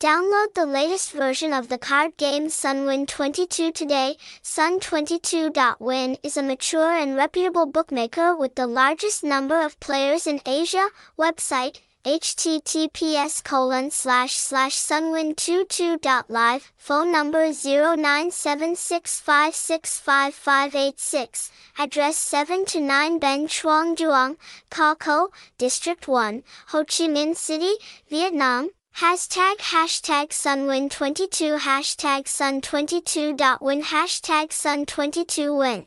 Download the latest version of the card game Sunwin 22 today. Sun22.win is a mature and reputable bookmaker with the largest number of players in Asia. Website https colon slash slash sunwin22.live phone number 0976565586 address 7 to 9 Ben Chuong Duong Cau Kho District 1 Ho Chi Minh City Vietnam Hashtag hashtag sunwin22 hashtag sun22.win hashtag sun22win